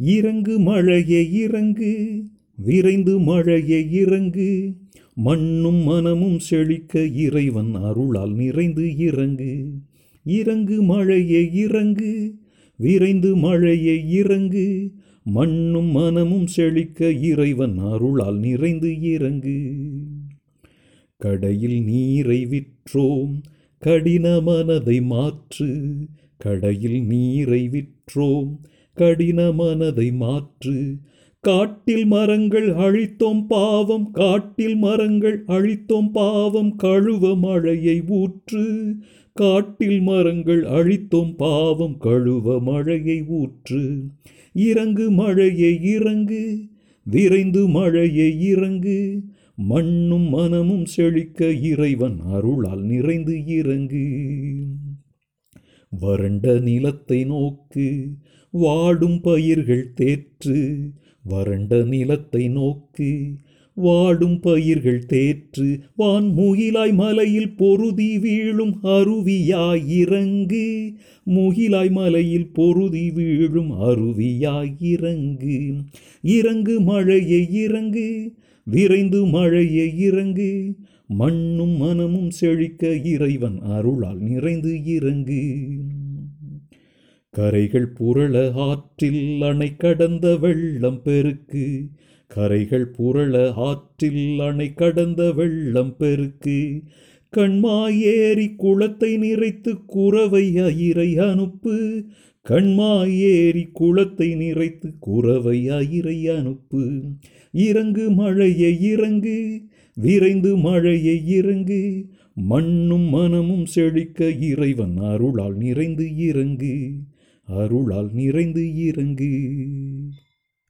இறங்கு மழையே இறங்கு விரைந்து மழையே இறங்கு மண்ணும் மனமும் செழிக்க இறைவன் அருளால் நிறைந்து இறங்கு. இறங்கு மழையே இறங்கு விரைந்து மழையே இறங்கு மண்ணும் மனமும் செழிக்க இறைவன் அருளால் நிறைந்து இறங்கு. கடையில் நீரை விற்றோம் கடின மனதை மாற்று கடையில் நீரை விற்றோம் கடின மனதை மாற்று. காட்டில் மரங்கள் அழித்தோம் பாவம் காட்டில் மரங்கள் அழித்தோம் பாவம் கழுவ மழையை ஊற்று. காட்டில் மரங்கள் அழித்தோம் பாவம் கழுவ மழையை ஊற்று. இறங்கு மழையை இறங்கு விரைந்து மழையை இறங்கு. மண்ணும் மனமும் செழிக்க இறைவன் அருளால் நிறைந்து இறங்கு. வறண்ட நிலத்தை நோக்கு வாடும் பயிர்கள் தேற்று. வறண்ட நிலத்தை நோக்கு வாடும் பயிர்கள் தேற்று. வான் முகிலாய் மலையில் பொருதி வீழும் அருவியாய் இறங்கு முகிலாய் மலையில் பொருதி வீழும் அருவியாய் இறங்கு இறங்கு மழையை இறங்கு விரைந்து மழையை இறங்கு மண்ணும் மனமும் செழிக்க இறைவன் அருளால் நிறைந்து இறங்கு. கரைகள் புரள ஆற்றில் அணை கடந்த வெள்ளம் பெருக்கு கரைகள் புரள ஆற்றில் அணை கடந்த வெள்ளம் பெருக்கு கண்மாயேறி குளத்தை நிறைத்து குறவை அயிரை அனுப்பு. கண்மாயேறி குளத்தை நிறைத்து குறவை அயிரை அனுப்பு. இறங்கு மழையை இறங்கு. விரைந்து மழையை இறங்கு. மண்ணும் மனமும் செழிக்க இறைவன் அருளால் நிறைந்து இறங்கு. அருளால் நிறைந்து இறங்கு.